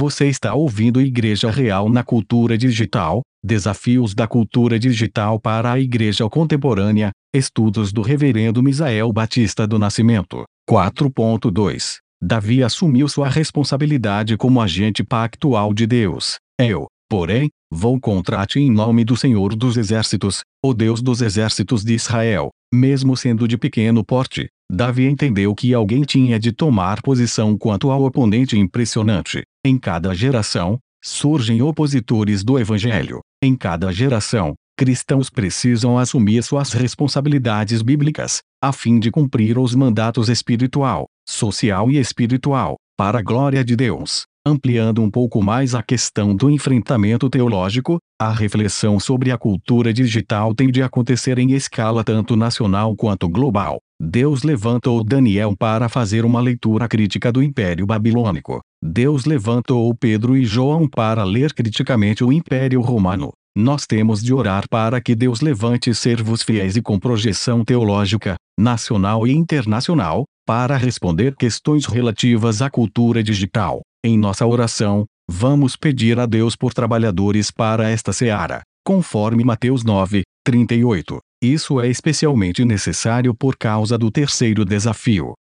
Você está ouvindo Igreja Real na Cultura Digital: Desafios da Cultura Digital para a Igreja Contemporânea. Estudos do Reverendo Misael Batista do Nascimento. 4.2 Davi assumiu sua responsabilidade como agente pactual de Deus. Eu, porém, vou contra ti em nome do Senhor dos Exércitos, o Deus dos Exércitos de Israel. Mesmo sendo de pequeno porte, Davi entendeu que alguém tinha de tomar posição quanto ao oponente impressionante. Em cada geração, surgem opositores do Evangelho. Em cada geração, cristãos precisam assumir suas responsabilidades bíblicas, a fim de cumprir os mandatos espiritual, social e espiritual, para a glória de Deus. Ampliando um pouco mais a questão do enfrentamento teológico, a reflexão sobre a cultura digital tem de acontecer em escala tanto nacional quanto global. Deus levantou Daniel para fazer uma leitura crítica do Império Babilônico. Deus levantou Pedro e João para ler criticamente o Império Romano. Nós temos de orar para que Deus levante servos fiéis e com projeção teológica, nacional e internacional, para responder questões relativas à cultura digital. Em nossa oração, vamos pedir a Deus por trabalhadores para esta seara, conforme Mateus 9, 38. Isso é especialmente necessário por causa do terceiro desafio,